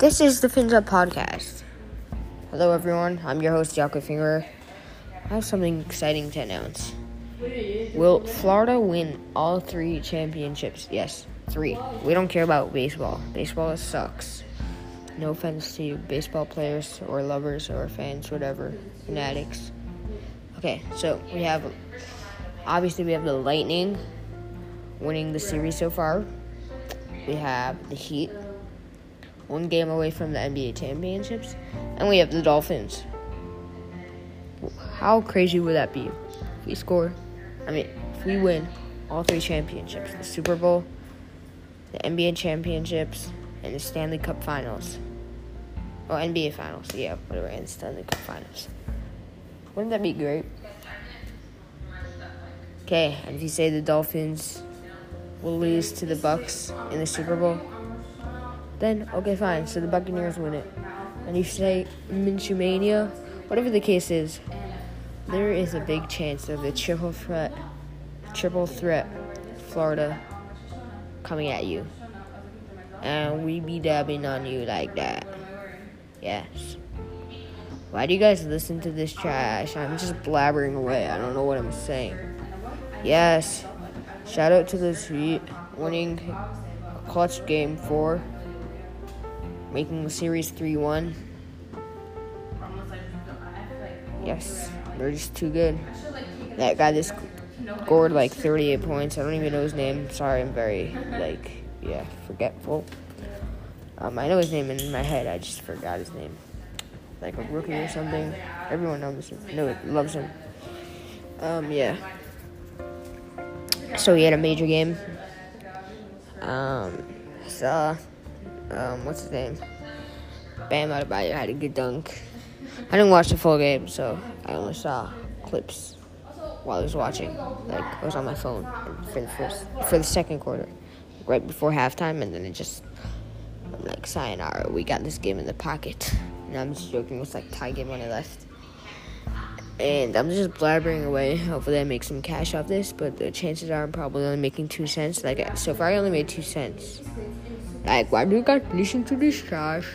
This is the Fins Up Podcast. Hello, everyone. I'm your host, Jaco Finger. I have something exciting to announce. Will Florida win all three championships? Yes, three. We don't care about baseball. Baseball sucks. No offense to you, baseball players or lovers or fans, whatever, fanatics. Okay, so we have obviously we have the Lightning winning the series so far. We have the Heat one game away from the NBA championships, and we have the Dolphins. How crazy would that be if we score? I mean, if we win all three championships the Super Bowl, the NBA championships, and the Stanley Cup finals. Oh, NBA finals, yeah, whatever, and Stanley Cup finals. Wouldn't that be great? Okay, and if you say the Dolphins will lose to the Bucs in the Super Bowl, then okay, fine. So the Buccaneers win it. And you say Minshew Mania, whatever the case is, there is a big chance of the triple threat, triple threat, Florida coming at you, and we be dabbing on you like that. Yes. Why do you guys listen to this trash? I'm just blabbering away. I don't know what I'm saying. Yes. Shout out to the Heat winning clutch game four making the series 3 1. Yes, they're just too good. That guy just scored like 38 points. I don't even know his name. Sorry, I'm very, like, yeah, forgetful. Um, I know his name in my head, I just forgot his name. Like a rookie or something. Everyone knows him. No, loves him. Um, yeah. So he had a major game. Um, saw um, what's his name? Bam Adebayo had a good dunk. I didn't watch the full game, so I only saw clips while I was watching. Like I was on my phone for the first, for the second quarter, right before halftime, and then it just, I'm like, sayonara, we got this game in the pocket. And I'm just joking, it's like tie game when I left. And I'm just blabbering away. Hopefully, I make some cash off this, but the chances are I'm probably only making two cents. Like so far, I only made two cents. Like, why do you guys listen to this trash?